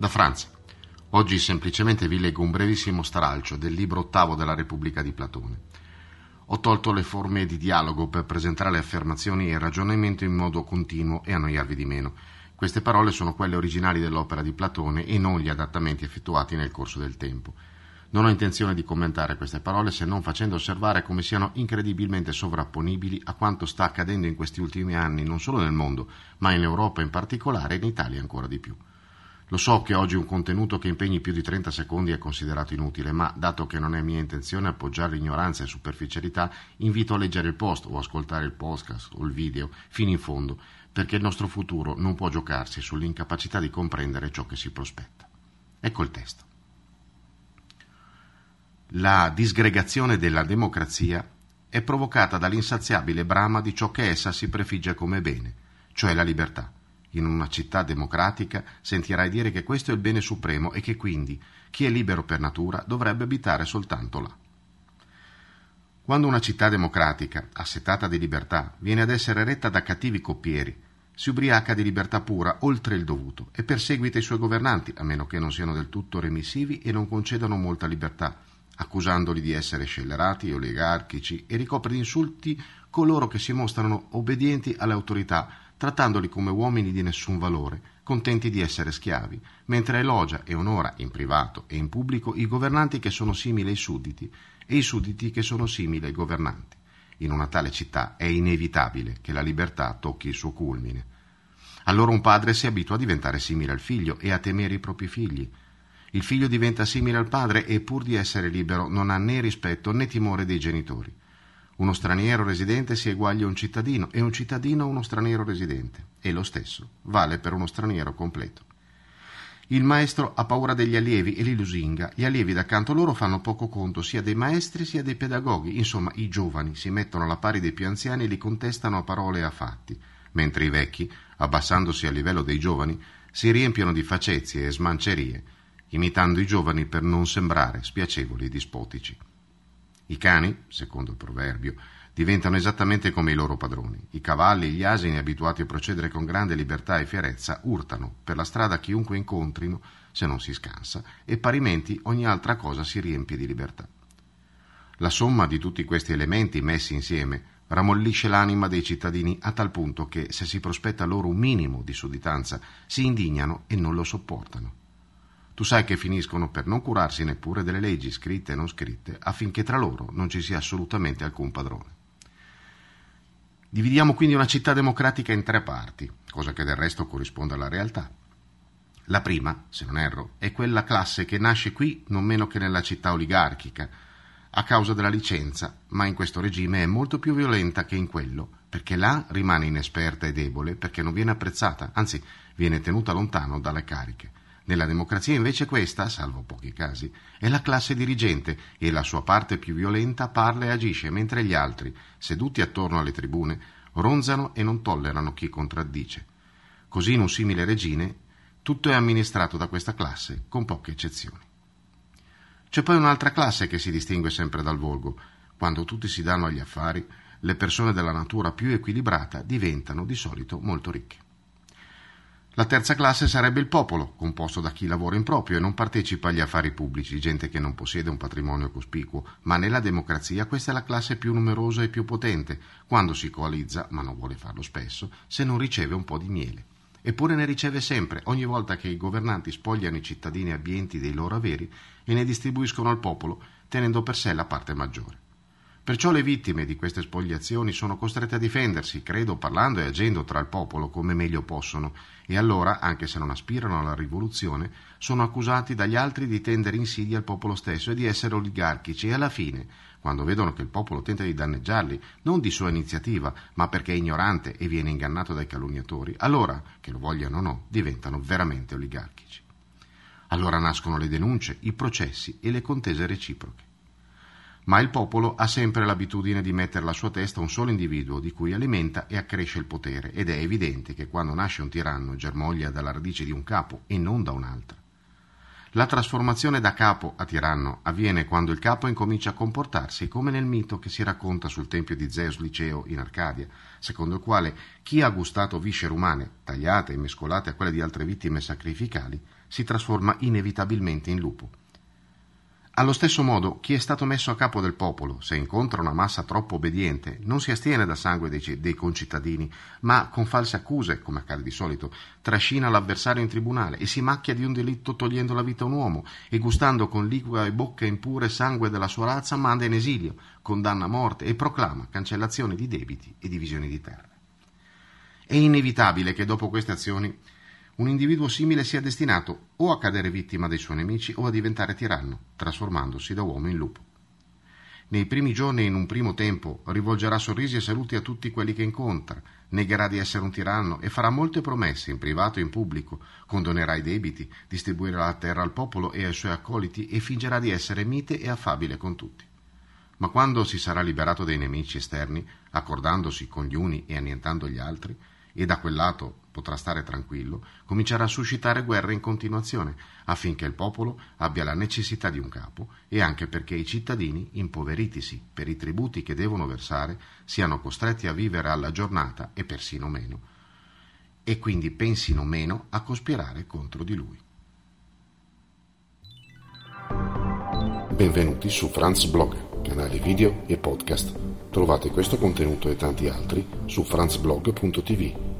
Da Francia. Oggi semplicemente vi leggo un brevissimo stralcio del libro ottavo della Repubblica di Platone. Ho tolto le forme di dialogo per presentare le affermazioni e il ragionamento in modo continuo e annoiarvi di meno. Queste parole sono quelle originali dell'opera di Platone e non gli adattamenti effettuati nel corso del tempo. Non ho intenzione di commentare queste parole se non facendo osservare come siano incredibilmente sovrapponibili a quanto sta accadendo in questi ultimi anni non solo nel mondo, ma in Europa in particolare e in Italia ancora di più. Lo so che oggi un contenuto che impegni più di 30 secondi è considerato inutile, ma dato che non è mia intenzione appoggiare ignoranza e superficialità, invito a leggere il post o ascoltare il podcast o il video fino in fondo, perché il nostro futuro non può giocarsi sull'incapacità di comprendere ciò che si prospetta. Ecco il testo la disgregazione della democrazia è provocata dall'insaziabile brama di ciò che essa si prefigge come bene, cioè la libertà. In una città democratica sentirai dire che questo è il bene supremo e che quindi chi è libero per natura dovrebbe abitare soltanto là. Quando una città democratica, assetata di libertà, viene ad essere retta da cattivi coppieri, si ubriaca di libertà pura oltre il dovuto e perseguita i suoi governanti, a meno che non siano del tutto remissivi e non concedano molta libertà, accusandoli di essere scellerati oligarchici e ricopre di insulti coloro che si mostrano obbedienti alle autorità, trattandoli come uomini di nessun valore, contenti di essere schiavi, mentre elogia e onora in privato e in pubblico i governanti che sono simili ai sudditi e i sudditi che sono simili ai governanti. In una tale città è inevitabile che la libertà tocchi il suo culmine. Allora un padre si abitua a diventare simile al figlio e a temere i propri figli, il figlio diventa simile al padre e pur di essere libero non ha né rispetto né timore dei genitori. Uno straniero residente si eguaglia a un cittadino e un cittadino a uno straniero residente. E lo stesso vale per uno straniero completo. Il maestro ha paura degli allievi e li lusinga. Gli allievi da canto loro fanno poco conto sia dei maestri sia dei pedagoghi. Insomma, i giovani si mettono alla pari dei più anziani e li contestano a parole e a fatti, mentre i vecchi, abbassandosi a livello dei giovani, si riempiono di facezie e smancerie imitando i giovani per non sembrare spiacevoli e dispotici. I cani, secondo il proverbio, diventano esattamente come i loro padroni. I cavalli e gli asini, abituati a procedere con grande libertà e fierezza, urtano per la strada chiunque incontrino, se non si scansa, e parimenti ogni altra cosa si riempie di libertà. La somma di tutti questi elementi messi insieme rammollisce l'anima dei cittadini a tal punto che, se si prospetta loro un minimo di sudditanza, si indignano e non lo sopportano. Tu sai che finiscono per non curarsi neppure delle leggi scritte e non scritte affinché tra loro non ci sia assolutamente alcun padrone. Dividiamo quindi una città democratica in tre parti, cosa che del resto corrisponde alla realtà. La prima, se non erro, è quella classe che nasce qui non meno che nella città oligarchica, a causa della licenza, ma in questo regime è molto più violenta che in quello, perché là rimane inesperta e debole perché non viene apprezzata, anzi viene tenuta lontano dalle cariche. Nella democrazia invece questa, salvo pochi casi, è la classe dirigente e la sua parte più violenta parla e agisce, mentre gli altri, seduti attorno alle tribune, ronzano e non tollerano chi contraddice. Così in un simile regime tutto è amministrato da questa classe, con poche eccezioni. C'è poi un'altra classe che si distingue sempre dal volgo. Quando tutti si danno agli affari, le persone della natura più equilibrata diventano di solito molto ricche. La terza classe sarebbe il popolo, composto da chi lavora in proprio e non partecipa agli affari pubblici, gente che non possiede un patrimonio cospicuo, ma nella democrazia questa è la classe più numerosa e più potente, quando si coalizza, ma non vuole farlo spesso, se non riceve un po' di miele. Eppure ne riceve sempre, ogni volta che i governanti spogliano i cittadini abbienti dei loro averi e ne distribuiscono al popolo, tenendo per sé la parte maggiore. Perciò le vittime di queste spoliazioni sono costrette a difendersi, credo, parlando e agendo tra il popolo come meglio possono, e allora, anche se non aspirano alla rivoluzione, sono accusati dagli altri di tendere insidia al popolo stesso e di essere oligarchici. E alla fine, quando vedono che il popolo tenta di danneggiarli, non di sua iniziativa, ma perché è ignorante e viene ingannato dai calunniatori, allora, che lo vogliano o no, diventano veramente oligarchici. Allora nascono le denunce, i processi e le contese reciproche ma il popolo ha sempre l'abitudine di mettere alla sua testa un solo individuo di cui alimenta e accresce il potere ed è evidente che quando nasce un tiranno germoglia dalla radice di un capo e non da un'altra. La trasformazione da capo a tiranno avviene quando il capo incomincia a comportarsi come nel mito che si racconta sul tempio di Zeus Liceo in Arcadia, secondo il quale chi ha gustato viscere umane, tagliate e mescolate a quelle di altre vittime sacrificali, si trasforma inevitabilmente in lupo. Allo stesso modo, chi è stato messo a capo del popolo, se incontra una massa troppo obbediente, non si astiene dal sangue dei, dei, concittadini, ma con false accuse, come accade di solito, trascina l'avversario in tribunale e si macchia di un delitto togliendo la vita a un uomo e gustando con liqua e bocca impure sangue della sua razza manda in esilio, condanna a morte e proclama cancellazione di debiti e divisioni di terra. È inevitabile che dopo queste azioni un individuo simile sia destinato o a cadere vittima dei suoi nemici o a diventare tiranno, trasformandosi da uomo in lupo. Nei primi giorni e in un primo tempo rivolgerà sorrisi e saluti a tutti quelli che incontra, negherà di essere un tiranno e farà molte promesse in privato e in pubblico, condonerà i debiti, distribuirà la terra al popolo e ai suoi accoliti e fingerà di essere mite e affabile con tutti. Ma quando si sarà liberato dai nemici esterni, accordandosi con gli uni e annientando gli altri, e da quel lato potrà stare tranquillo, comincerà a suscitare guerre in continuazione, affinché il popolo abbia la necessità di un capo e anche perché i cittadini, impoveritisi per i tributi che devono versare, siano costretti a vivere alla giornata e persino meno, e quindi pensino meno a cospirare contro di lui. Benvenuti su Franz Blog, canale video e podcast. Trovate questo contenuto e tanti altri su franzblog.tv